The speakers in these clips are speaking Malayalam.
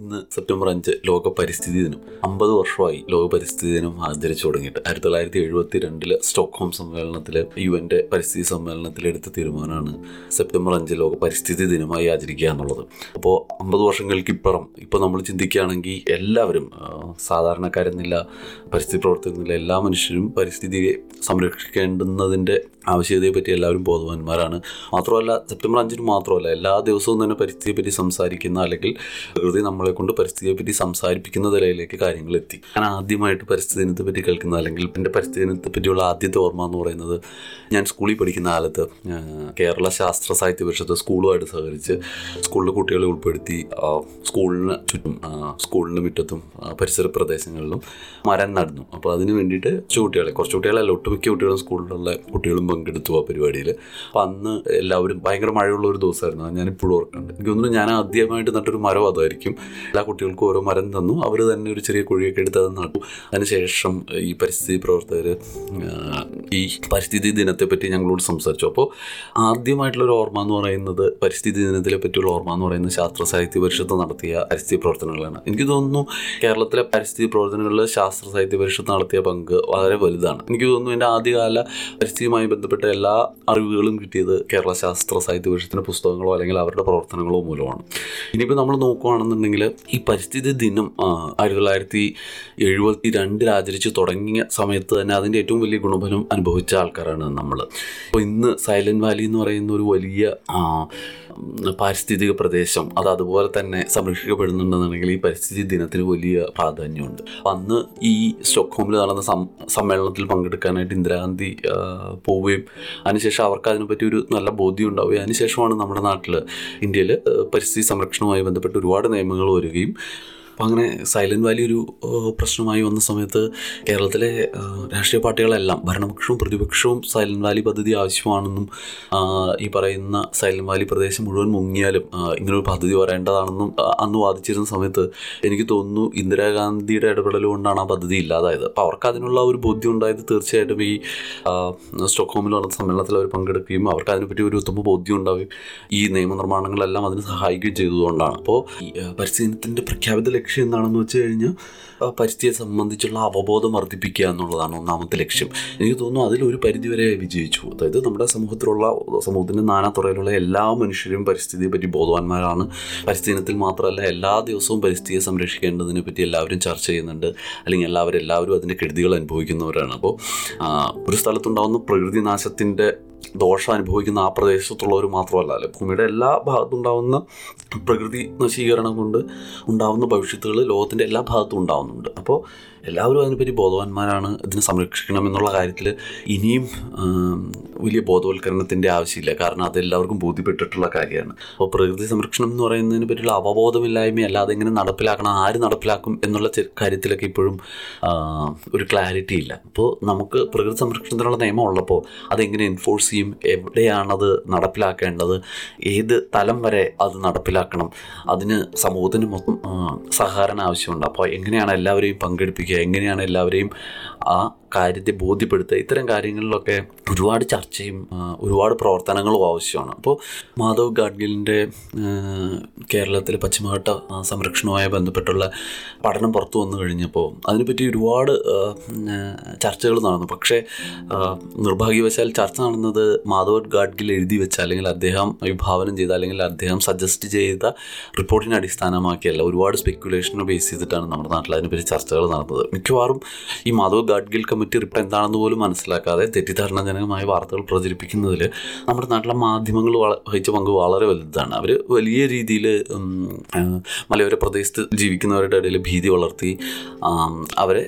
ഇന്ന് സെപ്റ്റംബർ അഞ്ച് ലോക പരിസ്ഥിതി ദിനം. അമ്പത് വർഷമായി ലോക പരിസ്ഥിതി ദിനം ആചരിച്ചു തുടങ്ങിയിട്ട്. ആയിരത്തി തൊള്ളായിരത്തി എഴുപത്തി രണ്ടിൽ സ്റ്റോക്ക്ഹോം സമ്മേളനത്തിൽ യു എന്റെ പരിസ്ഥിതി സമ്മേളനത്തിൽ എടുത്ത തീരുമാനമാണ് സെപ്റ്റംബർ അഞ്ച് ലോക പരിസ്ഥിതി ദിനമായി ആചരിക്കുക എന്നുള്ളത്. അപ്പോൾ അമ്പത് വർഷങ്ങൾക്കിപ്പുറം ഇപ്പോൾ നമ്മൾ ചിന്തിക്കുകയാണെങ്കിൽ എല്ലാവരും സാധാരണക്കാരെന്നില്ല പരിസ്ഥിതി പ്രവർത്തകരെന്നില്ല എല്ലാ മനുഷ്യരും പരിസ്ഥിതിയെ സംരക്ഷിക്കേണ്ടുന്നതിന്റെ ആവശ്യകതയെ പറ്റി എല്ലാവരും ബോധവാന്മാരാണ്. മാത്രമല്ല സെപ്റ്റംബർ അഞ്ചിന് മാത്രമല്ല എല്ലാ ദിവസവും തന്നെ പരിസ്ഥിതിയെ പറ്റി സംസാരിക്കുന്ന അല്ലെങ്കിൽ പ്രകൃതി നമ്മളെ കൊണ്ട് പരിസ്ഥിതിയെ പറ്റി സംസാരിപ്പിക്കുന്ന നിലയിലേക്ക് കാര്യങ്ങൾ എത്തി. ഞാൻ ആദ്യമായിട്ട് പരിസ്ഥിതി ദിനത്തെ പറ്റി കേൾക്കുന്ന അല്ലെങ്കിൽ എന്റെ പരിസ്ഥിതി ദിനത്തെ പറ്റിയുള്ള ആദ്യത്തെ ഓർമ്മ എന്ന് പറയുന്നത് ഞാൻ സ്കൂളിൽ പഠിക്കുന്ന കാലത്ത് കേരള ശാസ്ത്ര സാഹിത്യ പരിഷത്ത് സ്കൂളുമായിട്ട് സഹകരിച്ച് സ്കൂളിലെ കുട്ടികളെ ഉൾപ്പെടുത്തി സ്കൂളിന് ചുറ്റും സ്കൂളിന്റെ മുറ്റത്തും പരിസര പ്രദേശങ്ങളിലും മരം നടന്നു. അപ്പോൾ അതിന് വേണ്ടിയിട്ട് കുറച്ച് കുട്ടികളെ കുറച്ച് കുട്ടികളല്ല ഒട്ടുമിക്ക കുട്ടികളും സ്കൂളിലുള്ള കുട്ടികളും പങ്കെടുത്തു ആ പരിപാടിയിൽ. അപ്പോൾ അന്ന് എല്ലാവരും ഭയങ്കര മഴയുള്ള ഒരു ദിവസമായിരുന്നു. ഞാൻ ഇപ്പോഴും ഓർക്കുന്നുണ്ട്. എനിക്ക് തോന്നുന്നു ഞാൻ ആദ്യമായിട്ട് നട്ടൊരു മരം അതായിരിക്കും. എല്ലാ കുട്ടികൾക്കും ഓരോ മരം തന്നു. അവർ തന്നെ ഒരു ചെറിയ കുഴിയൊക്കെ എടുത്ത് അത് നട്ടു. അതിനുശേഷം ഈ പരിസ്ഥിതി പ്രവർത്തകർ ഈ പരിസ്ഥിതി ദിനത്തെ പറ്റി ഞങ്ങളോട് സംസാരിച്ചു. അപ്പോൾ ആദ്യമായിട്ടുള്ളൊരു ഓർമ്മ എന്ന് പറയുന്നത് പരിസ്ഥിതി ദിനത്തിലെ പറ്റിയുള്ള ഓർമ്മ എന്ന് പറയുന്നത് ശാസ്ത്ര സാഹിത്യ പരിഷത്ത് നടത്തിയ പരിസ്ഥിതി പ്രവർത്തനങ്ങളാണ്. എനിക്ക് തോന്നുന്നു കേരളത്തിലെ പരിസ്ഥിതി പ്രവർത്തനങ്ങളിൽ ശാസ്ത്ര സാഹിത്യ പരിഷത്ത് നടത്തിയ പങ്ക് വളരെ വലുതാണ്. എനിക്ക് തോന്നുന്നു എന്റെ ആദ്യകാല പരിസ്ഥിതിയുമായി ബന്ധപ്പെട്ട എല്ലാ അറിവുകളും കിട്ടിയത് കേരള ശാസ്ത്ര സാഹിത്യ പരിഷത്തിന്റെ പുസ്തകങ്ങളോ അല്ലെങ്കിൽ അവരുടെ പ്രവർത്തനങ്ങളോ മൂലമാണ്. ഇനിയിപ്പോൾ നമ്മൾ നോക്കുകയാണെന്നുണ്ടെങ്കിൽ ഈ പരിസ്ഥിതി ദിനം ആയിരത്തി തൊള്ളായിരത്തി എഴുപത്തി രണ്ടിൽ ആചരിച്ച് തുടങ്ങിയ സമയത്ത് തന്നെ അതിന്റെ ഏറ്റവും വലിയ ഗുണഫലം അനുഭവിച്ച ആൾക്കാരാണ് നമ്മൾ. അപ്പോൾ ഇന്ന് സൈലന്റ് വാലി എന്ന് പറയുന്ന ഒരു വലിയ പാരിസ്ഥിതിക പ്രദേശം അത് അതുപോലെ തന്നെ സംരക്ഷിക്കപ്പെടുന്നുണ്ടെന്നുണ്ടെങ്കിൽ ഈ പരിസ്ഥിതി ദിനത്തിന് വലിയ പ്രാധാന്യമുണ്ട്. അന്ന് ഈ സ്റ്റോക്ക്ഹോമിൽ നടന്ന സമ്മേളനത്തിൽ പങ്കെടുക്കാനായിട്ട് ഇന്ദിരാഗാന്ധി പോവുകയും അതിനുശേഷം അവർക്ക് അതിനെപ്പറ്റി ഒരു നല്ല ബോധ്യം ഉണ്ടാവുകയും അതിനുശേഷമാണ് നമ്മുടെ നാട്ടിൽ ഇന്ത്യയിൽ പരിസ്ഥിതി സംരക്ഷണവുമായി ബന്ധപ്പെട്ട് ഒരുപാട് നിയമങ്ങൾ വരികയും അപ്പം അങ്ങനെ സൈലന്റ് വാലി ഒരു പ്രശ്നമായി വന്ന സമയത്ത് കേരളത്തിലെ രാഷ്ട്രീയ പാർട്ടികളെല്ലാം ഭരണപക്ഷവും പ്രതിപക്ഷവും സൈലന്റ് വാലി പദ്ധതി ആവശ്യമാണെന്നും ഈ പറയുന്ന സൈലന്റ് വാലി പ്രദേശം മുഴുവൻ മുങ്ങിയാലും ഇങ്ങനൊരു പദ്ധതി വരേണ്ടതാണെന്നും അന്ന് വാദിച്ചിരുന്ന സമയത്ത് എനിക്ക് തോന്നുന്നു ഇന്ദിരാഗാന്ധിയുടെ ഇടപെടൽ കൊണ്ടാണ് ആ പദ്ധതി ഇല്ലാതായത്. അപ്പോൾ അവർക്ക് അതിനുള്ള ഒരു ബോധ്യം ഉണ്ടായത് തീർച്ചയായിട്ടും ഈ സ്റ്റോക്ക്ഹോമിൽ നടന്ന സമ്മേളനത്തിൽ അവർ പങ്കെടുക്കുകയും അവർക്ക് അതിനെപ്പറ്റി ഒരു ഉത്തമ ബോധ്യം ഉണ്ടാവുകയും ഈ നിയമനിർമ്മാണങ്ങളെല്ലാം അതിന് സഹായിക്കുകയും ചെയ്തതുകൊണ്ടാണ്. അപ്പോൾ ഈ ആ, പരിസ്ഥിതി പ്രഖ്യാപിത ലക്ഷ്യം എന്താണെന്ന് വെച്ച് കഴിഞ്ഞാൽ ആ, പരിസ്ഥിതിയെ സംബന്ധിച്ചുള്ള അവബോധം വർദ്ധിപ്പിക്കുക എന്നുള്ളതാണ് ഒന്നാമത്തെ ലക്ഷ്യം. എനിക്ക് തോന്നുന്നു അതിലൊരു പരിധിവരെ വിജയിച്ചു. അതായത് നമ്മുടെ സമൂഹത്തിലുള്ള സമൂഹത്തിന്റെ നാനാത്തുറയിലുള്ള എല്ലാ മനുഷ്യരും പരിസ്ഥിതിയെ പറ്റി ബോധവാന്മാരാണ്. പരിസ്ഥിതിനത്തിൽ മാത്രമല്ല എല്ലാ ദിവസവും പരിസ്ഥിതിയെ സംരക്ഷിക്കേണ്ടതിനെ പറ്റി എല്ലാവരും ചർച്ച ചെയ്യുന്നുണ്ട്. അല്ലെങ്കിൽ എല്ലാവരും എല്ലാവരും അതിന്റെ കെടുതികൾ അനുഭവിക്കുന്നവരാണ്. അപ്പോൾ ഒരു സ്ഥലത്തുണ്ടാകുന്ന പ്രകൃതി നാശത്തിന്റെ ദോഷം അനുഭവിക്കുന്ന ആ പ്രദേശത്തുള്ളവർ മാത്രമല്ല അല്ലെ? ഭൂമിയുടെ എല്ലാ ഭാഗത്തും ഉണ്ടാകുന്ന പ്രകൃതി നശീകരണം കൊണ്ട് ഉണ്ടാകുന്ന ഭവിഷ്യത്തുകൾ ലോകത്തിന്റെ എല്ലാ ഭാഗത്തും ഉണ്ടാകുന്നുണ്ട് അപ്പോൾ എല്ലാവരും അതിനെപ്പറ്റി ബോധവാന്മാരാണ് ഇതിനെ സംരക്ഷിക്കണം എന്നുള്ള കാര്യത്തിൽ ഇനിയും വലിയ ബോധവൽക്കരണത്തിന്റെ ആവശ്യമില്ല. കാരണം അതെല്ലാവർക്കും ബോധ്യപ്പെട്ടിട്ടുള്ള കാര്യമാണ്. അപ്പോൾ പ്രകൃതി സംരക്ഷണം എന്ന് പറയുന്നതിനെ പറ്റിയുള്ള അവബോധമില്ലായ്മ അല്ലാതെ എങ്ങനെ നടപ്പിലാക്കണം ആര് നടപ്പിലാക്കും എന്നുള്ള കാര്യത്തിലൊക്കെ ഇപ്പോഴും ഒരു ക്ലാരിറ്റി ഇല്ല. അപ്പോൾ നമുക്ക് പ്രകൃതി സംരക്ഷണത്തിനുള്ള നിയമം ഉള്ളപ്പോൾ അതെങ്ങനെ എൻഫോഴ്സ് ചെയ്യും എവിടെയാണത് നടപ്പിലാക്കേണ്ടത് ഏത് തലം വരെ അത് നടപ്പിലാക്കണം അതിന് സമൂഹത്തിന് മൊത്തം സഹകരണം ആവശ്യമുണ്ട്. അപ്പോൾ എങ്ങനെയാണ് എല്ലാവരെയും പങ്കെടുപ്പിക്കുക എങ്ങനെയാണ് എല്ലാവരെയും ആ കാര്യത്തെ ബോധ്യപ്പെടുത്തുക. ഇത്തരം കാര്യങ്ങളിലൊക്കെ ഒരുപാട് ചർച്ചയും ഒരുപാട് പ്രവർത്തനങ്ങളും ആവശ്യമാണ്. അപ്പോൾ മാധവ് ഗാഡ്ഗിലിന്റെ കേരളത്തിലെ പശ്ചിമഘട്ട സംരക്ഷണവുമായി ബന്ധപ്പെട്ടുള്ള പഠനം പുറത്തു വന്നു കഴിഞ്ഞപ്പോൾ അതിനെപ്പറ്റി ഒരുപാട് ചർച്ചകൾ നടന്നു. പക്ഷേ നിർഭാഗ്യവശാൽ ചർച്ച നടന്നത് മാധവ് ഗാഡ്ഗിൽ എഴുതി വെച്ച അല്ലെങ്കിൽ അദ്ദേഹം വിഭാവനം ചെയ്ത അല്ലെങ്കിൽ അദ്ദേഹം സജസ്റ്റ് ചെയ്ത റിപ്പോർട്ടിനെ അടിസ്ഥാനമാക്കിയല്ല. ഒരുപാട് സ്പെക്കുലേഷനെ ബേസ് ചെയ്തിട്ടാണ് നമ്മുടെ നാട്ടിൽ അതിനെപ്പറ്റി ചർച്ചകൾ നടന്നത്. മിക്കവാറും ഈ മാധവ് ഗാഡ്ഗിൽ കമ്മിറ്റി റിപ്പോർട്ട് എന്താണെന്ന് പോലും മനസ്സിലാക്കാതെ തെറ്റിദ്ധാരണജനകമായ വാർത്തകൾ പ്രചരിപ്പിക്കുന്നതിൽ നമ്മുടെ നാട്ടിലെ മാധ്യമങ്ങൾ വഹിച്ച പങ്ക് വളരെ വലുതാണ്. അവർ വലിയ രീതിയിൽ മലയോര പ്രദേശത്ത് ജീവിക്കുന്നവരുടെ ഇടയിൽ ഭീതി വളർത്തി അവരെ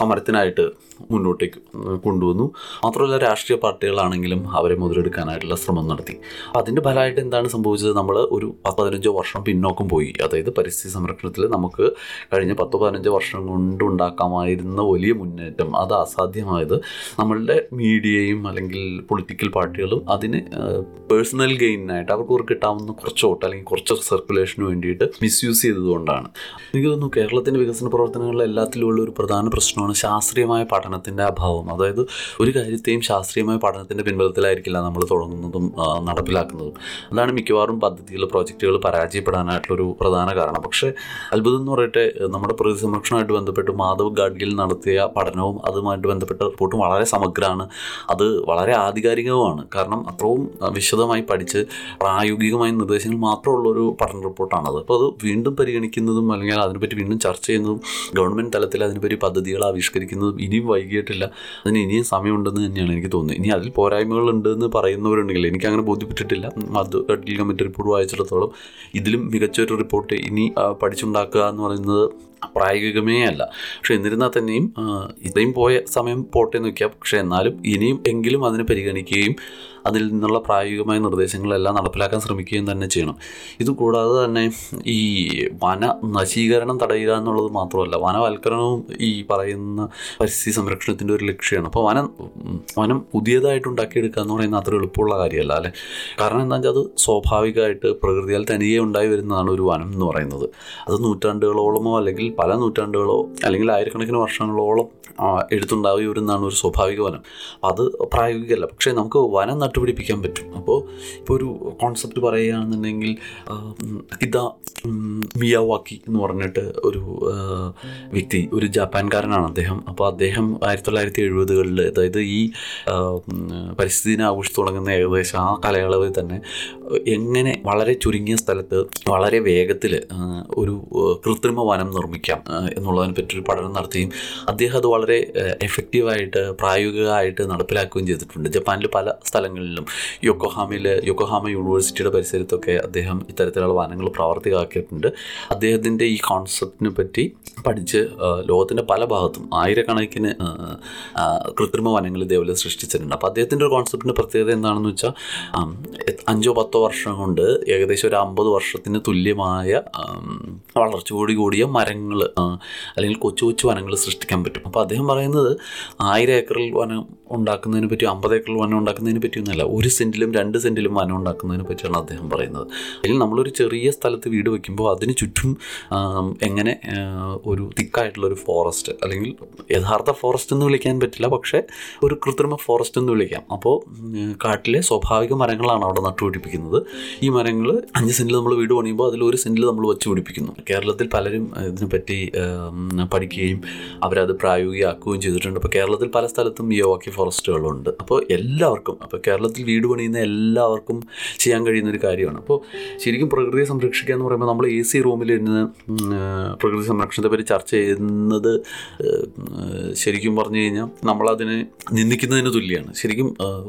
സമരത്തിനായിട്ട് മുന്നോട്ടേക്ക് കൊണ്ടുവന്നു. മാത്രമല്ല രാഷ്ട്രീയ പാർട്ടികളാണെങ്കിലും അവരെ മുതലെടുക്കാനായിട്ടുള്ള ശ്രമം നടത്തി. അതിന്റെ ഫലമായിട്ട് എന്താണ് സംഭവിച്ചത്? നമ്മൾ ഒരു പതിനഞ്ചോ വർഷം പിന്നോക്കം പോയി. അതായത് പരിസ്ഥിതി സംരക്ഷണത്തിൽ നമുക്ക് കഴിഞ്ഞ പത്തോ പതിനഞ്ചോ വർഷം കൊണ്ട് ഉണ്ടാക്കാമായിരുന്ന വലിയ മുന്നേറ്റം. അത് അസാധ്യമായത് നമ്മളുടെ മീഡിയയും അല്ലെങ്കിൽ പൊളിറ്റിക്കൽ പാർട്ടികളും അതിന് പേഴ്സണൽ ഗെയിനായിട്ട് അവർക്ക് കിട്ടാവുന്ന കുറച്ച് വോട്ട് അല്ലെങ്കിൽ കുറച്ച് സർക്കുലേഷന് വേണ്ടിയിട്ട് മിസ്യൂസ് ചെയ്തതുകൊണ്ടാണ്. എനിക്ക് തോന്നുന്നു കേരളത്തിന്റെ വികസന പ്രവർത്തനങ്ങളിൽ എല്ലാത്തിലുമുള്ള ഒരു പ്രധാന പ്രശ്നമാണ് ശാസ്ത്രീയമായ പഠനം. പഠനത്തിന്റെ അഭാവം. അതായത് ഒരു കാര്യത്തെയും ശാസ്ത്രീയമായ പഠനത്തിന്റെ പിൻബലത്തിലായിരിക്കില്ല നമ്മൾ തുടങ്ങുന്നതും നടപ്പിലാക്കുന്നതും. അതാണ് മിക്കവാറും പദ്ധതികൾ പ്രോജക്റ്റുകൾ പരാജയപ്പെടാനായിട്ടുള്ളൊരു പ്രധാന കാരണം. പക്ഷേ അത്ഭുതം എന്ന് പറയട്ടെ നമ്മുടെ പ്രകൃതി സംരക്ഷണമായിട്ട് ബന്ധപ്പെട്ട് മാധവ് ഗാഡ്ഗിൽ നടത്തിയ പഠനവും അതുമായിട്ട് ബന്ധപ്പെട്ട റിപ്പോർട്ടും വളരെ സമഗ്രമാണ്. അത് വളരെ ആധികാരികവുമാണ്. കാരണം അത്രയും വിശദമായി പഠിച്ച് പ്രായോഗികമായ നിർദ്ദേശങ്ങൾ മാത്രമുള്ളൊരു പഠന റിപ്പോർട്ടാണത് അപ്പോൾ അത് വീണ്ടും പരിഗണിക്കുന്നതും അല്ലെങ്കിൽ അതിനെപ്പറ്റി വീണ്ടും ചർച്ച ചെയ്യുന്നതും ഗവൺമെന്റ് തലത്തിൽ അതിനെപ്പറ്റി പദ്ധതികൾ ആവിഷ്കരിക്കുന്നതും ഇനിയും വൈകിയിട്ടില്ല. അതിന് ഇനിയും സമയമുണ്ടെന്ന് തന്നെയാണ് എനിക്ക് തോന്നുന്നത്. ഇനി അതിൽ പോരായ്മകളുണ്ട് എന്ന് പറയുന്നവരുണ്ടെങ്കിൽ എനിക്ക് അങ്ങനെ ബോധ്യപ്പെട്ടിട്ടില്ല അത് ഗഡ്ഗിൽ കമ്മിറ്റി റിപ്പോർട്ട് വായിച്ചിടത്തോളം ഇതിലും മികച്ചൊരു റിപ്പോർട്ട് ഇനി പഠിച്ചുണ്ടാക്കുക എന്ന് പറയുന്നത് പ്രായോഗികമേ അല്ല. പക്ഷെ എന്നിരുന്നാൽ തന്നെയും ഇത്രയും പോയ സമയം പോട്ടെ എന്ന് പക്ഷെ എന്നാലും ഇനിയും എങ്കിലും അതിനെ പരിഗണിക്കുകയും അതിൽ നിന്നുള്ള പ്രായോഗികമായ നിർദ്ദേശങ്ങളെല്ലാം നടപ്പിലാക്കാൻ ശ്രമിക്കുകയും തന്നെ ചെയ്യണം. ഇതുകൂടാതെ തന്നെ ഈ വന നശീകരണം തടയുക എന്നുള്ളത് മാത്രമല്ല വനവൽക്കരണവും ഈ പറയുന്ന പരിസ്ഥിതി സംരക്ഷണത്തിന്റെ ഒരു ലക്ഷ്യമാണ്. അപ്പോൾ വനം വനം പുതിയതായിട്ട് ഉണ്ടാക്കിയെടുക്കുക എന്ന് പറയുന്നത് അത്ര എളുപ്പമുള്ള കാര്യമല്ല അല്ലേ? കാരണം എന്താ വെച്ചാൽ അത് സ്വാഭാവികമായിട്ട് പ്രകൃതിയാൽ തനിയെ ഉണ്ടായി വരുന്നതാണ് ഒരു വനം എന്ന് പറയുന്നത്. അത് നൂറ്റാണ്ടുകളോളമോ അല്ലെങ്കിൽ പല നൂറ്റാണ്ടുകളോ അല്ലെങ്കിൽ ആയിരക്കണക്കിന് വർഷങ്ങളോളം എടുത്തുണ്ടായി വരുന്നതാണ് ഒരു സ്വാഭാവിക വനം. അത് പ്രായോഗികമല്ല. പക്ഷേ നമുക്ക് വനം നട്ടുപിടിപ്പിക്കാൻ പറ്റും. അപ്പോൾ ഇപ്പോൾ ഒരു കോൺസെപ്റ്റ് പറയുകയാണെന്നുണ്ടെങ്കിൽ ഇത മിയാവാക്കി എന്ന് പറഞ്ഞിട്ട് ഒരു വ്യക്തി ഒരു ജപ്പാൻകാരനാണ് അദ്ദേഹം. അപ്പോൾ അദ്ദേഹം ആയിരത്തി തൊള്ളായിരത്തി എഴുപതുകളിൽ അതായത് ഈ പരിസ്ഥിതി ആഘോഷിച്ച് തുടങ്ങുന്ന ഏകദേശം ആ കാലയളവിൽ തന്നെ എങ്ങനെ വളരെ ചുരുങ്ങിയ സ്ഥലത്ത് വളരെ വേഗത്തിൽ ഒരു കൃത്രിമ വനം നിർമ്മിക്കാം എന്നുള്ളതിനെ പറ്റിയൊരു പഠനം നടത്തുകയും അദ്ദേഹം അത് വളരെ എഫക്റ്റീവായിട്ട് പ്രായോഗികമായിട്ട് നടപ്പിലാക്കുകയും ചെയ്തിട്ടുണ്ട്. ജപ്പാനിൽ പല സ്ഥലങ്ങളിലും യൊക്കോഹാമയിൽ യൊക്കോഹാമ യൂണിവേഴ്സിറ്റിയുടെ പരിസരത്തൊക്കെ അദ്ദേഹം ഇത്തരത്തിലുള്ള വനങ്ങൾ പ്രാവർത്തികമാക്കിയിട്ടുണ്ട്. അദ്ദേഹത്തിന്റെ ഈ കോൺസെപ്റ്റിനെ പറ്റി പഠിച്ച് ലോകത്തിന്റെ പല ഭാഗത്തും ആയിരക്കണക്കിന് കൃത്രിമ വനങ്ങൾ ഇതേപോലെ സൃഷ്ടിച്ചിട്ടുണ്ട്. അപ്പോൾ അദ്ദേഹത്തിന്റെ ഒരു കോൺസെപ്റ്റിന്റെ പ്രത്യേകത എന്താണെന്ന് വെച്ചാൽ അഞ്ചോ പത്തോ വർഷം കൊണ്ട് ഏകദേശം ഒരു അമ്പത് വർഷത്തിന് തുല്യമായ വളർച്ച വളർച്ചയോടി കൂടിയ മരങ്ങൾ അല്ലെങ്കിൽ കൊച്ചു കൊച്ചു വനങ്ങൾ സൃഷ്ടിക്കാൻ പറ്റും. അപ്പോൾ അദ്ദേഹം പറയുന്നത് ആയിരം ഏക്കറിൽ വനം ഉണ്ടാക്കുന്നതിനെ പറ്റി അമ്പത് ഏക്കറിൽ വനം ഉണ്ടാക്കുന്നതിനെ പറ്റിയൊന്നുമല്ല ഒരു സെന്റിലും രണ്ട് സെന്റിലും വനം ഉണ്ടാക്കുന്നതിനെ പറ്റിയാണ് അദ്ദേഹം പറയുന്നത്. അല്ലെങ്കിൽ നമ്മളൊരു ചെറിയ സ്ഥലത്ത് വീട് വയ്ക്കുമ്പോൾ അതിന് ചുറ്റും എങ്ങനെ ഒരു തിക്കായിട്ടുള്ള ഒരു ഫോറസ്റ്റ് അല്ലെങ്കിൽ യഥാർത്ഥ ഫോറസ്റ്റ് എന്ന് വിളിക്കാൻ പറ്റില്ല പക്ഷേ ഒരു കൃത്രിമ ഫോറസ്റ്റ് എന്ന് വിളിക്കാം. അപ്പോൾ കാട്ടിലെ സ്വാഭാവിക മരങ്ങളാണ് അവിടെ നട്ടുപിടിപ്പിക്കുന്നത് ഈ മരങ്ങൾ അഞ്ച് സെന്റിൽ നമ്മൾ വീട് പണിയുമ്പോൾ അതിൽ ഒരു സെന്റിൽ നമ്മൾ വെച്ച് പിടിപ്പിക്കുന്നു. കേരളത്തിൽ പലരും ഇതിനെപ്പറ്റി പഠിക്കുകയും അവരത് പ്രായോഗികമാക്കുകയും ചെയ്തിട്ടുണ്ട്. അപ്പോൾ കേരളത്തിൽ പല സ്ഥലത്തും ഈ ഓക്കി ഫോറസ്റ്റുകളുണ്ട്. അപ്പോൾ എല്ലാവർക്കും അപ്പോൾ കേരളത്തിൽ വീട് പണിയുന്ന എല്ലാവർക്കും ചെയ്യാൻ കഴിയുന്ന ഒരു കാര്യമാണ്. അപ്പോൾ ശരിക്കും പ്രകൃതിയെ സംരക്ഷിക്കുക എന്ന് പറയുമ്പോൾ നമ്മൾ എ സി റൂമിലിരുന്ന് പ്രകൃതി സംരക്ഷണത്തെ പറ്റി ചർച്ച ചെയ്യുന്നത് ശരിക്കും പറഞ്ഞു കഴിഞ്ഞാൽ നമ്മളതിനെ നിന്ദിക്കുന്നതിന് തുല്യമാണ് ശരിക്കും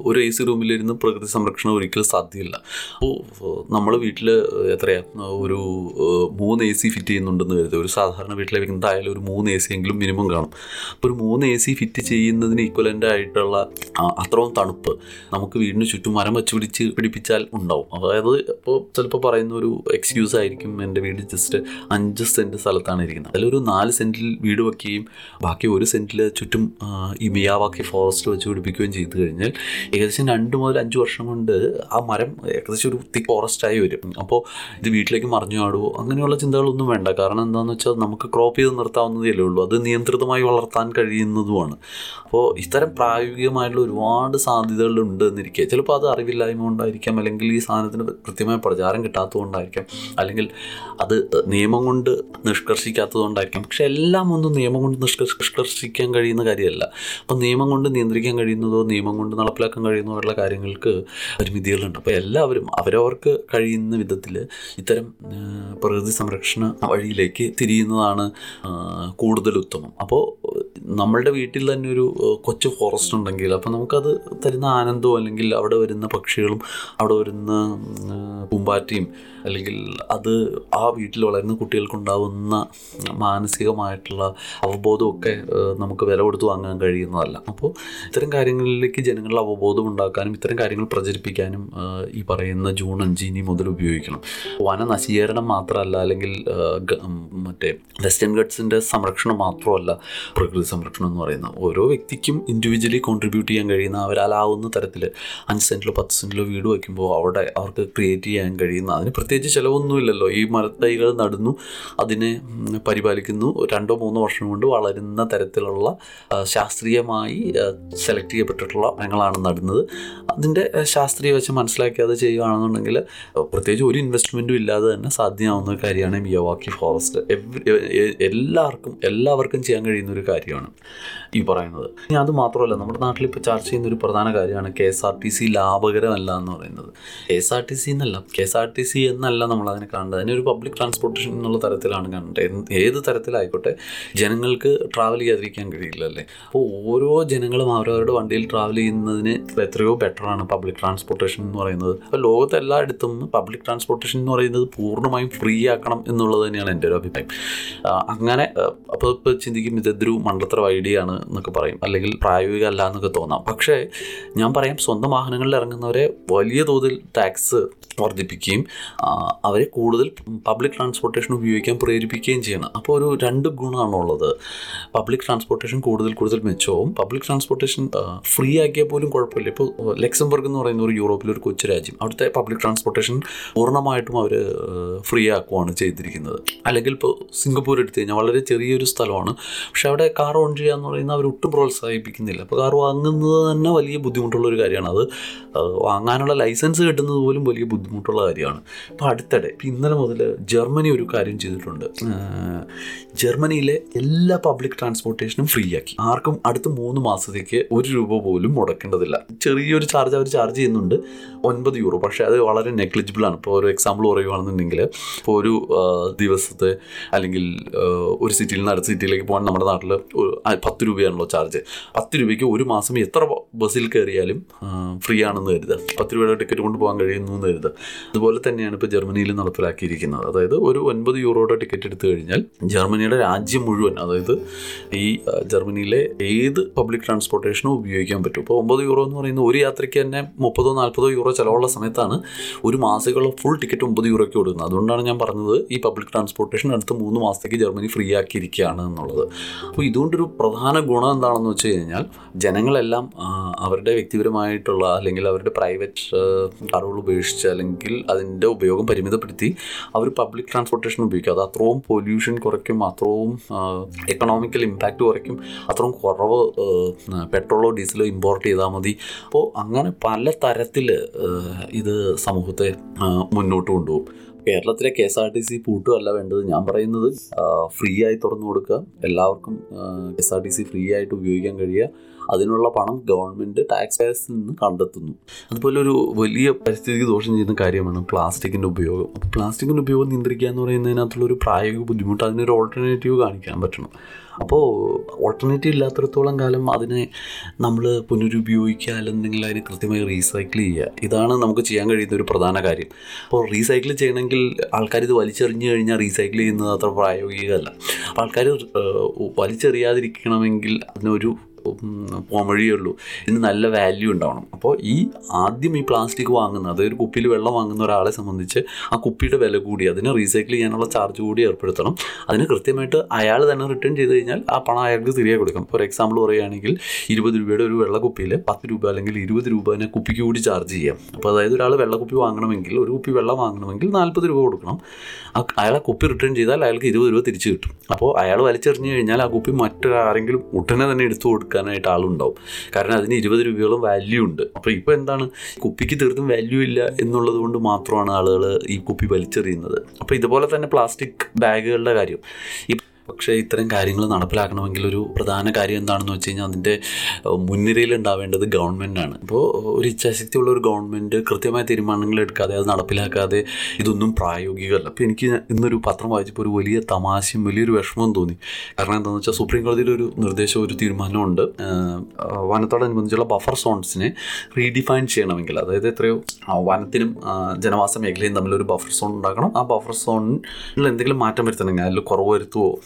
ഒരു എ സി റൂമിലിരുന്ന് പ്രകൃതി സംരക്ഷണം ഒരിക്കലും സാധ്യമല്ല അപ്പോൾ നമ്മൾ വീട്ടിൽ എത്രയാണ് ഒരു മൂന്ന് എ സി ഫിറ്റ് ചെയ്യുന്നുണ്ടെന്ന് കരുതുക. ഒരു സാധാരണ വീട്ടിലെ എന്തായാലും ഒരു മൂന്ന് എ സി എങ്കിലും മിനിമം കാണും. അപ്പോൾ ഒരു മൂന്ന് എ സി ഫിറ്റ് ചെയ്യുന്നതിന് ഈക്വലന്റ് ആയിട്ടുള്ള അത്രയും തണുപ്പ് നമുക്ക് വീടിന് ചുറ്റും മരം വെച്ച് പിടിച്ച് പിടിപ്പിച്ചാൽ ഉണ്ടാവും. അതായത് ഇപ്പോൾ ചിലപ്പോൾ പറയുന്ന ഒരു എക്സ്ക്യൂസ് ആയിരിക്കും എന്റെ ജസ്റ്റ് അഞ്ച് സെന്റ് സ്ഥലത്താണ് ഇരിക്കുന്നത്. അതിലൊരു നാല് സെന്റിൽ വീട് വയ്ക്കുകയും ബാക്കി ഒരു സെന്റിൽ ചുറ്റും ഈ മിയാവാക്കി ഫോറസ്റ്റ് വെച്ച് പിടിപ്പിക്കുകയും ചെയ്തു കഴിഞ്ഞാൽ ഏകദേശം രണ്ട് മുതൽ അഞ്ച് വർഷം കൊണ്ട് ആ മരം ഏകദേശം ഒരു തിക്ക് ഫോറസ്റ്റായി വരും. അപ്പോൾ ഇത് വീട്ടിലേക്ക് മറിഞ്ഞു ആടുവോ അങ്ങനെയുള്ള ചിന്തകളൊന്നും വേണ്ട. കാരണം എന്താണെന്ന് വെച്ചാൽ നമുക്ക് ക്രോപ്പ് ചെയ്ത് നിർത്താവുന്നതേ ഉള്ളൂ. അത് നിയന്ത്രിതമായി വളർത്താൻ കഴിയുന്നതുമാണ്. അപ്പോൾ ഇത്തരം പ്രായോഗികമായിട്ടുള്ള ഒരുപാട് സാധ്യതകൾ ഉണ്ട് എന്നിരിക്കുക ചിലപ്പോൾ അത് അറിവില്ലായ്മ കൊണ്ടായിരിക്കാം അല്ലെങ്കിൽ ഈ സാധനത്തിന് കൃത്യമായ പ്രചാരം കിട്ടാത്തതുകൊണ്ടായിരിക്കാം. അല്ലെങ്കിൽ അത് നിയമം കൊണ്ട് നിഷ്കർഷിക്കാത്തതുകൊണ്ടായിരിക്കും. പക്ഷെ എല്ലാം ഒന്നും നിയമം കൊണ്ട് നിഷ്കർഷ നിഷ്കർഷിക്കാൻ കഴിയുന്ന കാര്യമല്ല. അപ്പം നിയമം കൊണ്ട് നിയന്ത്രിക്കാൻ കഴിയുന്നതോ നിയമം കൊണ്ട് നടപ്പിലാക്കാൻ കഴിയുന്നതോ ഉള്ള കാര്യങ്ങൾക്ക് പരിമിതികളുണ്ട്. അപ്പോൾ എല്ലാവരും അവരവർക്ക് കഴിയുന്ന വിധത്തിൽ ഇത്തരം പ്രകൃതി സംരക്ഷണ വഴിയിലേക്ക് തിരിയുന്നതാണ് കൂടുതൽ ഉത്തമം. അപ്പോൾ നമ്മളുടെ വീട്ടിൽ തന്നെ ഒരു കൊച്ചു ഫോറസ്റ്റ് ഉണ്ടെങ്കിൽ അപ്പോൾ നമുക്കത് തരുന്ന ആനന്ദവും അല്ലെങ്കിൽ അവിടെ വരുന്ന പക്ഷികളും അവിടെ വരുന്ന പൂമ്പാറ്റയും അല്ലെങ്കിൽ അത് ആ വീട്ടിൽ വളരുന്ന കുട്ടികൾക്കുണ്ടാവുന്ന മാനസികമായിട്ടുള്ള അവബോധമൊക്കെ നമുക്ക് വില കൊടുത്ത് വാങ്ങാൻ കഴിയുന്നതല്ല. അപ്പോൾ ഇത്തരം കാര്യങ്ങളിലേക്ക് ജനങ്ങളിൽ അവബോധം ഉണ്ടാക്കാനും ഇത്തരം കാര്യങ്ങൾ പ്രചരിപ്പിക്കാനും ഈ പറയുന്ന ജൂൺ അഞ്ച് ഇനി മുതൽ ഉപയോഗിക്കണം. വന നശീകരണം മാത്രമല്ല അല്ലെങ്കിൽ മറ്റേ വെസ്റ്റേൺ ഗഡ്സിന്റെ സംരക്ഷണം മാത്രമല്ല പ്രകൃതി സംരക്ഷണം എന്ന് പറയുന്നത്. ഓരോ വ്യക്തിക്കും ഇൻഡിവിജ്വലി കോൺട്രിബ്യൂട്ട് ചെയ്യാൻ കഴിയുന്ന അവരാലാവുന്ന തരത്തിൽ അഞ്ച് സെന്റിലോ പത്ത് സെന്റിലോ വീട് വയ്ക്കുമ്പോൾ അവിടെ അവർക്ക് ക്രിയേറ്റ് ചെയ്യാൻ കഴിയുന്ന അതിന് പ്രത്യേക പ്രത്യേകിച്ച് ചിലവൊന്നുമില്ലല്ലോ. ഈ മരത്തൈകൾ നടുന്നു അതിനെ പരിപാലിക്കുന്നു. രണ്ടോ മൂന്നോ വർഷം കൊണ്ട് വളരുന്ന തരത്തിലുള്ള ശാസ്ത്രീയമായി സെലക്ട് ചെയ്യപ്പെട്ടിട്ടുള്ള മരങ്ങളാണ് നടുന്നത്. അതിന്റെ ശാസ്ത്രീയ വശം മനസ്സിലാക്കി ചെയ്യുകയാണെന്നുണ്ടെങ്കിൽ പ്രത്യേകിച്ച് ഒരു ഇൻവെസ്റ്റ്മെന്റും ഇല്ലാതെ തന്നെ സാധ്യമാവുന്ന കാര്യമാണ് മിയവാക്കി ഫോറസ്റ്റ് എല്ലാവർക്കും എല്ലാവർക്കും ചെയ്യാൻ കഴിയുന്ന ഒരു കാര്യമാണ് ഈ പറയുന്നത്. ഇനി അത് മാത്രമല്ല നമ്മുടെ നാട്ടിൽ ഇപ്പോൾ ചർച്ച ചെയ്യുന്ന ഒരു പ്രധാന കാര്യമാണ് K S R T C ലാഭകരമല്ല എന്ന് പറയുന്നത്. K S R T C എന്നല്ല K S R T C എന്നല്ല നമ്മൾ അതിനെ കാണേണ്ടത് ഒരു പബ്ലിക് ട്രാൻസ്പോർട്ടേഷൻ എന്നുള്ള തരത്തിലാണ് കാണേണ്ടത് ഏത് തരത്തിലായിക്കോട്ടെ ജനങ്ങൾക്ക് ട്രാവൽ ചെയ്യാതിരിക്കാൻ കഴിയില്ല അല്ലേ അപ്പോൾ ഓരോ ജനങ്ങളും അവരവരുടെ വണ്ടിയിൽ ട്രാവൽ ചെയ്യുന്നതിന് എത്രയോ ബെറ്ററാണ് പബ്ലിക് ട്രാൻസ്പോർട്ടേഷൻ എന്ന് പറയുന്നത്. അപ്പോൾ ലോകത്ത് എല്ലായിടത്തും പബ്ലിക് ട്രാൻസ്പോർട്ടേഷൻ എന്ന് പറയുന്നത് പൂർണമായും ഫ്രീ ആക്കണം എന്നുള്ളത് തന്നെയാണ് എന്റെ ഒരു അഭിപ്രായം. അങ്ങനെ അപ്പോൾ ഇപ്പോൾ ചിന്തിക്കും ഇതൊരു മണ്ഡലത്ര ഐഡിയ ആണ് എന്നൊക്കെ പറയും. അല്ലെങ്കിൽ പ്രായോഗിക അല്ല എന്നൊക്കെ തോന്നാം. പക്ഷേ ഞാൻ പറയാം സ്വന്തം വാഹനങ്ങളിൽ ഇറങ്ങുന്നവരെ വലിയ തോതിൽ ടാക്സ് വർദ്ധിപ്പിക്കുകയും അവരെ കൂടുതൽ പബ്ലിക് ട്രാൻസ്പോർട്ടേഷൻ ഉപയോഗിക്കാൻ പ്രേരിപ്പിക്കുകയും ചെയ്യണം അപ്പോൾ ഒരു രണ്ട് ഗുണമാണുള്ളത് പബ്ലിക് ട്രാൻസ്പോർട്ടേഷൻ കൂടുതൽ കൂടുതൽ മെച്ചവും പബ്ലിക് ട്രാൻസ്പോർട്ടേഷൻ ഫ്രീ ആക്കിയാൽ പോലും കുഴപ്പമില്ല. ഇപ്പോൾ ലക്സംബർഗ് എന്ന് പറയുന്ന ഒരു യൂറോപ്പിലെ ഒരു കൊച്ചു രാജ്യം അവിടുത്തെ പബ്ലിക് ട്രാൻസ്പോർട്ടേഷൻ പൂർണമായിട്ടും അവർ ഫ്രീ ആക്കുവാണ് ചെയ്തിരിക്കുന്നത്. അല്ലെങ്കിൽ ഇപ്പോൾ സിംഗപ്പൂർ എടുത്തു കഴിഞ്ഞാൽ വളരെ ചെറിയൊരു സ്ഥലമാണ്. പക്ഷേ അവിടെ കാർ ഓൺ ചെയ്യുക എന്ന് പറയുന്നത് അവർ ഒട്ടും പ്രോത്സാഹിപ്പിക്കുന്നില്ല. അപ്പോൾ കാർ വാങ്ങുന്നത് തന്നെ വലിയ ബുദ്ധിമുട്ടുള്ള ഒരു കാര്യമാണ്. അത് വാങ്ങാനുള്ള ലൈസൻസ് കിട്ടുന്നത് പോലും വലിയ ബുദ്ധിമുട്ടുള്ള കാര്യമാണ്. അപ്പോൾ അടുത്തിടെ ഇപ്പം ഇന്നലെ മുതൽ ജർമ്മനി ഒരു കാര്യം ചെയ്തിട്ടുണ്ട്. ജർമ്മനിയിലെ എല്ലാ പബ്ലിക് ട്രാൻസ്പോർട്ടേഷനും ഫ്രീ ആക്കി. ആർക്കും അടുത്ത മൂന്ന് മാസത്തേക്ക് ഒരു രൂപ പോലും മുടക്കേണ്ടതില്ല. ചെറിയൊരു ചാർജ് അവർ ചാർജ് ചെയ്യുന്നുണ്ട്. ഒൻപത് യൂറോ പക്ഷേ അത് വളരെ നെഗ്ലിജിബിൾ ആണ്. ഇപ്പോൾ ഒരു എക്സാമ്പിൾ പറയുകയാണെന്നുണ്ടെങ്കിൽ ഇപ്പോൾ ഒരു ദിവസത്തെ അല്ലെങ്കിൽ ഒരു സിറ്റിയിൽ നിന്ന് അടുത്ത സിറ്റിയിലേക്ക് പോകാൻ നമ്മുടെ നാട്ടിൽ പത്ത് രൂപയാണല്ലോ ചാർജ് പത്ത് രൂപയ്ക്ക് ഒരു മാസം എത്ര ബസ്സിൽ കയറിയാലും ഫ്രീ ആണെന്ന് കരുതുക. പത്ത് രൂപയുടെ ടിക്കറ്റ് കൊണ്ട് പോകാൻ കഴിയുന്നു എന്ന് കരുതുക. അതുപോലെ തന്നെയാണ് ഇപ്പോൾ ജർമ്മനിയിൽ നടപ്പിലാക്കിയിരിക്കുന്നത്. അതായത് ഒരു ഒൻപത് യൂറോയുടെ ടിക്കറ്റ് എടുത്തു കഴിഞ്ഞാൽ ജർമ്മനിയുടെ രാജ്യം മുഴുവൻ അതായത് ഈ ജർമ്മനിയിലെ ഏത് പബ്ലിക് ട്രാൻസ്പോർട്ടേഷനും ഉപയോഗിക്കാൻ പറ്റും. ഇപ്പോൾ ഒമ്പത് യൂറോ എന്ന് പറയുന്നത് ഒരു യാത്രയ്ക്ക് തന്നെ മുപ്പതോ നാൽപ്പതോ യൂറോ ചിലവുള്ള സമയത്താണ് ഒരു മാസത്തേക്കുള്ള ഫുൾ ടിക്കറ്റ് ഒമ്പത് യൂറോയ്ക്ക് കൊടുക്കുന്നത്. അതുകൊണ്ടാണ് ഞാൻ പറഞ്ഞത് ഈ പബ്ലിക് ട്രാൻസ്പോർട്ടേഷൻ അടുത്ത മൂന്ന് മാസത്തേക്ക് ജർമ്മനി ഫ്രീ ആക്കിയിരിക്കുകയാണ് എന്നുള്ളത്. അപ്പോൾ ഇതുകൊണ്ടൊരു പ്രധാന ഗുണം എന്താണെന്ന് വെച്ച് കഴിഞ്ഞാൽ ജനങ്ങളെല്ലാം അവരുടെ വ്യക്തിപരമായിട്ടുള്ള അല്ലെങ്കിൽ അവരുടെ പ്രൈവറ്റ് കാറുകൾ ഉപേക്ഷിച്ച് അല്ലെങ്കിൽ അതിന്റെ ഉപയോഗം പരിമിതപ്പെടുത്തി അവർ പബ്ലിക് ട്രാൻസ്പോർട്ടേഷൻ ഉപയോഗിക്കും. അത് അത്രയും പൊല്യൂഷൻ കുറയ്ക്കും അത്രയും എക്കണോമിക്കൽ ഇമ്പാക്റ്റ് കുറയ്ക്കും അത്രയും കുറവ് പെട്രോളോ ഡീസലോ ഇമ്പോർട്ട് ചെയ്താൽ മതി. അപ്പോൾ അങ്ങനെ പല തരത്തിൽ ഇത് സമൂഹത്തെ മുന്നോട്ട് കൊണ്ടുപോകും. കേരളത്തിലെ K S R T C പൂട്ടുമല്ല വേണ്ടത്. ഞാൻ പറയുന്നത് ഫ്രീ ആയി തുറന്നു കൊടുക്കുക. എല്ലാവർക്കും K S R T C free ആയിട്ട് ഉപയോഗിക്കാൻ കഴിയുക. അതിനുള്ള പണം ഗവൺമെന്റ് ടാക്സ് പേയേഴ്സിൽ നിന്ന് കണ്ടെത്തുന്നു. അതുപോലെ ഒരു വലിയ പരിസ്ഥിതിക്ക് ദോഷം ചെയ്യുന്ന കാര്യമാണ് പ്ലാസ്റ്റിക്കിന്റെ ഉപയോഗം. അപ്പോൾ പ്ലാസ്റ്റിക്കിന്റെ ഉപയോഗം നിയന്ത്രിക്കുക എന്ന് പറയുന്നതിനകത്തുള്ള ഒരു പ്രായോഗിക ബുദ്ധിമുട്ട് അതിനൊരു ഓൾട്ടർനേറ്റീവ് കാണിക്കാൻ പറ്റണം. അപ്പോൾ ഓൾട്ടർനേറ്റീവ് ഇല്ലാത്തിടത്തോളം കാലം അതിനെ നമ്മൾ പുനരുപയോഗിക്കുക അല്ലെങ്കിൽ അതിനെ കൃത്യമായി റീസൈക്കിൾ ചെയ്യുക. ഇതാണ് നമുക്ക് ചെയ്യാൻ കഴിയുന്ന ഒരു പ്രധാന കാര്യം. അപ്പോൾ റീസൈക്കിൾ ചെയ്യണമെങ്കിൽ ആൾക്കാർ ഇത് വലിച്ചെറിഞ്ഞു കഴിഞ്ഞാൽ റീസൈക്കിൾ ചെയ്യുന്നത് അത്ര പ്രായോഗികമല്ല. ആൾക്കാർ വലിച്ചെറിയാതിരിക്കണമെങ്കിൽ അതിനൊരു ഉം, പോംവഴിയേ ഉള്ളൂ. ഇതിന് നല്ല വാല്യൂ ഉണ്ടാവണം. അപ്പോൾ ഈ ആദ്യം ഈ പ്ലാസ്റ്റിക് വാങ്ങുന്ന അതായത് ഒരു കുപ്പിയിൽ വെള്ളം വാങ്ങുന്ന ഒരാളെ സംബന്ധിച്ച് ആ കുപ്പിയുടെ വില കൂടി അതിനെ റീസൈക്കിൾ ചെയ്യാനുള്ള ചാർജ് കൂടി ഏർപ്പെടുത്തണം. അതിന് കൃത്യമായിട്ട് അയാൾ തന്നെ റിട്ടേൺ ചെയ്ത് കഴിഞ്ഞാൽ ആ പണം അയാൾക്ക് തിരികെ കൊടുക്കും ഫോർ എക്സാമ്പിൾ പറയുകയാണെങ്കിൽ ഇരുപത് രൂപയുടെ ഒരു വെള്ളക്കുപ്പിയിൽ പത്ത് രൂപ അല്ലെങ്കിൽ ഇരുപത് രൂപ തന്നെ കുപ്പിക്ക് കൂടി ചാർജ് ചെയ്യാം. അപ്പോൾ അതായത് ഒരാൾ വെള്ളക്കുപ്പി വാങ്ങണമെങ്കിൽ ഒരു കുപ്പി വെള്ളം വാങ്ങണമെങ്കിൽ നാൽപ്പത് രൂപ കൊടുക്കണം. അയാൾ ആ കുപ്പി റിട്ടേൺ ചെയ്താൽ അയാൾക്ക് ഇരുപത് രൂപ തിരിച്ചു കിട്ടും. അപ്പോൾ അയാൾ വലിച്ചെറിഞ്ഞു കഴിഞ്ഞാൽ ആ കുപ്പി മറ്റൊരാരെങ്കിലും ഉടനെ തന്നെ എടുത്തു കൊടുക്കാനായിട്ട് ആളുണ്ടാവും. കാരണം അതിന് ഇരുപത് രൂപയോളം വാല്യൂ ഉണ്ട്. അപ്പോൾ ഇപ്പോൾ എന്താണ്? കുപ്പിക്ക് തീർത്തും വാല്യൂ ഇല്ല എന്നുള്ളത് കൊണ്ട് മാത്രമാണ് ആളുകൾ ഈ കുപ്പി വലിച്ചെറിയുന്നത്. അപ്പോൾ ഇതുപോലെ തന്നെ പ്ലാസ്റ്റിക് ബാഗുകളുടെ കാര്യം. പക്ഷേ ഇത്തരം കാര്യങ്ങൾ നടപ്പിലാക്കണമെങ്കിൽ ഒരു പ്രധാന കാര്യം എന്താണെന്ന് വെച്ച് കഴിഞ്ഞാൽ അതിന്റെ മുൻനിരയിൽ ഉണ്ടാവേണ്ടത് ഗവൺമെന്റാണ് അപ്പോൾ ഒരു ഇച്ഛാശക്തിയുള്ള ഒരു ഗവൺമെന്റ് കൃത്യമായ തീരുമാനങ്ങൾ എടുക്കാതെ അത് നടപ്പിലാക്കാതെ ഇതൊന്നും പ്രായോഗികമല്ല. അപ്പോൾ എനിക്ക് ഇന്നൊരു പത്രം വായിച്ചപ്പോൾ ഒരു വലിയ തമാശയും വലിയൊരു വിഷമവും തോന്നി. കാരണം എന്താണെന്ന് വെച്ചാൽ സുപ്രീം കോടതിയിൽ ഒരു നിർദ്ദേശം ഒരു തീരുമാനമുണ്ട് വനത്തോടനുബന്ധിച്ചുള്ള ബഫർ സോൺസിനെ റീഡിഫൈൻ ചെയ്യണമെങ്കിൽ അതായത് എത്രയോ വനത്തിനും ജനവാസ മേഖലയും തമ്മിൽ ഒരു ബഫർ സോൺ ഉണ്ടാക്കണം. ആ ബഫർ സോണിൽ എന്തെങ്കിലും മാറ്റം വരുത്തണമെങ്കിൽ അതിൽ കുറവ്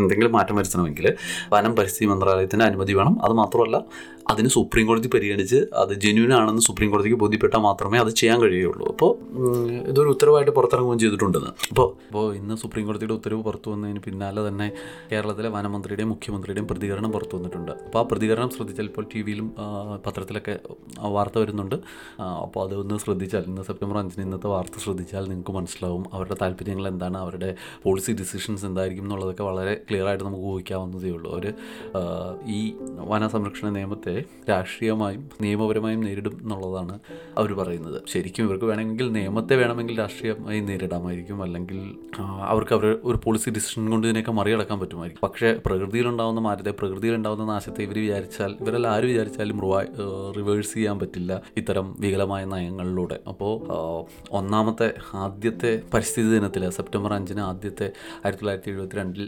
എന്തെങ്കിലും മാറ്റം വരുത്തണമെങ്കിൽ വനം പരിസ്ഥിതി മന്ത്രാലയത്തിന്റെ അനുമതി വേണം. അത് മാത്രമല്ല അതിന് സുപ്രീം കോടതി പരിഗണിച്ച് അത് ജെന്യൂൻ ആണെന്ന് സുപ്രീം കോടതിക്ക് ബോധ്യപ്പെട്ടാൽ മാത്രമേ അത് ചെയ്യാൻ കഴിയുള്ളൂ അപ്പോൾ ഇതൊരു ഉത്തരവായിട്ട് പുറത്തിറങ്ങുകയും ചെയ്തിട്ടുണ്ടെന്ന്. അപ്പോൾ അപ്പോൾ ഇന്ന് സുപ്രീം കോടതിയുടെ ഉത്തരവ് പുറത്തു വന്നതിന് പിന്നാലെ തന്നെ കേരളത്തിലെ വനമന്ത്രിയുടെയും മുഖ്യമന്ത്രിയുടെയും പ്രതികരണം പുറത്തു വന്നിട്ടുണ്ട്. അപ്പോൾ ആ പ്രതികരണം ശ്രദ്ധിച്ചാൽ ഇപ്പോൾ ടി വിയിലും പത്രത്തിലൊക്കെ വാർത്ത വരുന്നുണ്ട്. അപ്പോൾ അതൊന്ന് ശ്രദ്ധിച്ചാൽ ഇന്ന് സെപ്റ്റംബർ അഞ്ചിന് ഇന്നത്തെ വാർത്ത ശ്രദ്ധിച്ചാൽ നിങ്ങൾക്ക് മനസ്സിലാവും അവരുടെ താല്പര്യങ്ങൾ എന്താണ് അവരുടെ പോളിസി ഡിസിഷൻസ് എന്തായിരിക്കും എന്നുള്ളതൊക്കെ വളരെ ക്ലിയർ ആയിട്ട് നമുക്ക് ഊഹിക്കാവുന്നതേ ഉള്ളൂ. അവർ ഈ വനസംരക്ഷണ നിയമത്തെ രാഷ്ട്രീയമായും നിയമപരമായും നേരിടും എന്നുള്ളതാണ് അവർ പറയുന്നത്. ശരിക്കും ഇവർക്ക് വേണമെങ്കിൽ നിയമത്തെ വേണമെങ്കിൽ രാഷ്ട്രീയമായി നേരിടാമായിരിക്കും. അല്ലെങ്കിൽ അവർക്ക് അവർ ഒരു പോളിസി ഡിസിഷൻ കൊണ്ട് ഇതിനെയൊക്കെ മറികടക്കാൻ പറ്റുമായിരിക്കും. പക്ഷേ പ്രകൃതിയിലുണ്ടാവുന്ന മാറ്റത്തെ പ്രകൃതിയിലുണ്ടാവുന്ന നാശത്തെ ഇവർ വിചാരിച്ചാൽ ഇവരെല്ലാം ആര് വിചാരിച്ചാലും റിവേഴ്സ് ചെയ്യാൻ പറ്റില്ല ഇത്തരം വികലമായ നയങ്ങളിലൂടെ. അപ്പോൾ ഒന്നാമത്തെ ആദ്യത്തെ പരിസ്ഥിതി ദിനത്തിൽ സെപ്റ്റംബർ അഞ്ചിന് ആദ്യത്തെ ആയിരത്തി തൊള്ളായിരത്തി എഴുപത്തി രണ്ടിൽ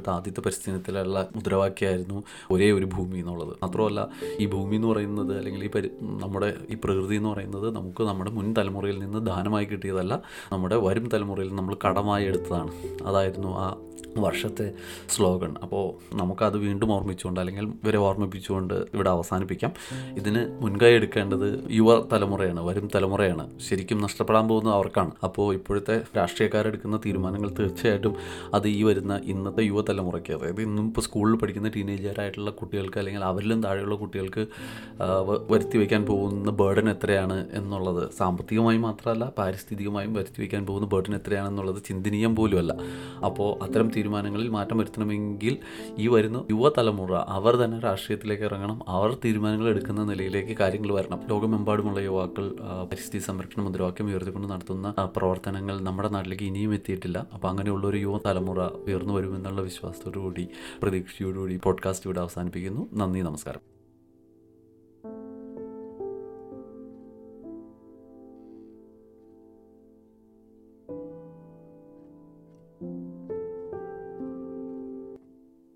തീരുമാനമെടുത്ത ആദ്യത്തെ പരിസ്ഥിതിയിലുള്ള മുദ്രാവാക്യമായിരുന്നു ഒരേ ഒരു ഭൂമി എന്നുള്ളത്. മാത്രമല്ല ഈ ഭൂമി എന്ന് പറയുന്നത് അല്ലെങ്കിൽ ഈ പരി നമ്മുടെ ഈ പ്രകൃതി എന്ന് പറയുന്നത് നമുക്ക് നമ്മുടെ മുൻ തലമുറയിൽ നിന്ന് ദാനമായി കിട്ടിയതല്ല നമ്മുടെ വരും തലമുറയിൽ നമ്മൾ കടമായി എടുത്തതാണ്. അതായിരുന്നു ആ വർഷത്തെ സ്ലോഗൺ അപ്പോൾ നമുക്കത് വീണ്ടും ഓർമ്മിച്ചുകൊണ്ട് അല്ലെങ്കിൽ ഇവരെ ഓർമ്മിപ്പിച്ചുകൊണ്ട് ഇവിടെ അവസാനിപ്പിക്കാം. ഇതിന് മുൻകൈ എടുക്കേണ്ടത് യുവ തലമുറയാണ് വരും തലമുറയാണ്. ശരിക്കും നഷ്ടപ്പെടാൻ പോകുന്നത് അവർക്കാണ്. അപ്പോൾ ഇപ്പോഴത്തെ രാഷ്ട്രീയക്കാരെടുക്കുന്ന തീരുമാനങ്ങൾ തീർച്ചയായിട്ടും അത് ഈ വരുന്ന ഇന്നത്തെ യുവതലമുറയ്ക്ക് അതായത് ഇന്നും ഇപ്പോൾ സ്കൂളിൽ പഠിക്കുന്ന ടീനേജറായിട്ടുള്ള കുട്ടികൾക്ക് അല്ലെങ്കിൽ അവരിലും താഴെയുള്ള കുട്ടികൾക്ക് വരുത്തി വയ്ക്കാൻ പോകുന്ന ബേർഡൻ എത്രയാണ് എന്നുള്ളത് സാമ്പത്തികമായി മാത്രമല്ല പാരിസ്ഥിതികമായും വരുത്തി വയ്ക്കാൻ പോകുന്ന ബേർഡൻ എത്രയാണെന്നുള്ളത് ചിന്തനീയം പോലുമല്ല. അപ്പോൾ അത്തരം തീരുമാനങ്ങളിൽ മാറ്റം വരുത്തണമെങ്കിൽ ഈ വരുന്ന യുവതലമുറ അവർ തന്നെ രാഷ്ട്രീയത്തിലേക്ക് ഇറങ്ങണം അവർ തീരുമാനങ്ങൾ എടുക്കുന്ന നിലയിലേക്ക് കാര്യങ്ങൾ വരണം. ലോകമെമ്പാടുമുള്ള യുവാക്കൾ പരിസ്ഥിതി സംരക്ഷണ മുദ്രാവാക്യം ഉയർത്തിക്കൊണ്ട് നടത്തുന്ന പ്രവർത്തനങ്ങൾ നമ്മുടെ നാട്ടിലേക്ക് ഇനിയും എത്തിയിട്ടില്ല. അപ്പോൾ അങ്ങനെയുള്ള ഒരു യുവതലമുറ ഉയർന്നു വരുമെന്നുള്ള വിശ്വാസത്തോടു കൂടി പ്രതീക്ഷയോടുകൂടി പോഡ്കാസ്റ്റ് ഇവിടെ അവസാനിപ്പിക്കുന്നു. നന്ദി നമസ്കാരം.